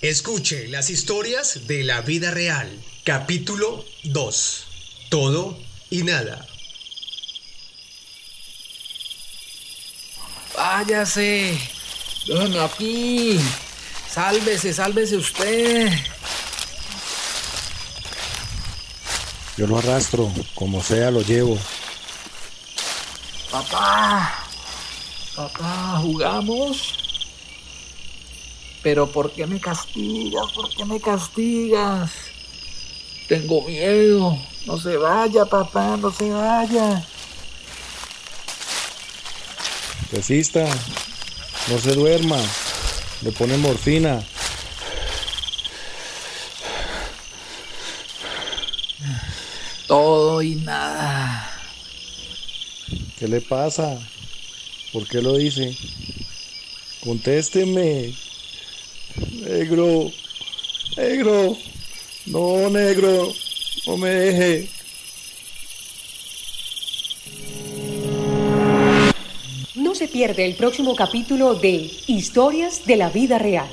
Escuche las historias de la vida real. Capítulo 2. Todo y nada. Váyase. Déjeme aquí. Sálvese, sálvese usted. Yo lo arrastro, como sea lo llevo. Papá. Papá, ¿jugamos? Pero ¿por qué me castigas? ¿Por qué me castigas? Tengo miedo. No se vaya, papá, no se vaya. Resista, no se duerma, le pone morfina. Todo y nada. ¿Qué le pasa? ¿Por qué lo dice? Contésteme. Negro, negro, no, negro, no me deje. No se pierde el próximo capítulo de Historias de la Vida Real.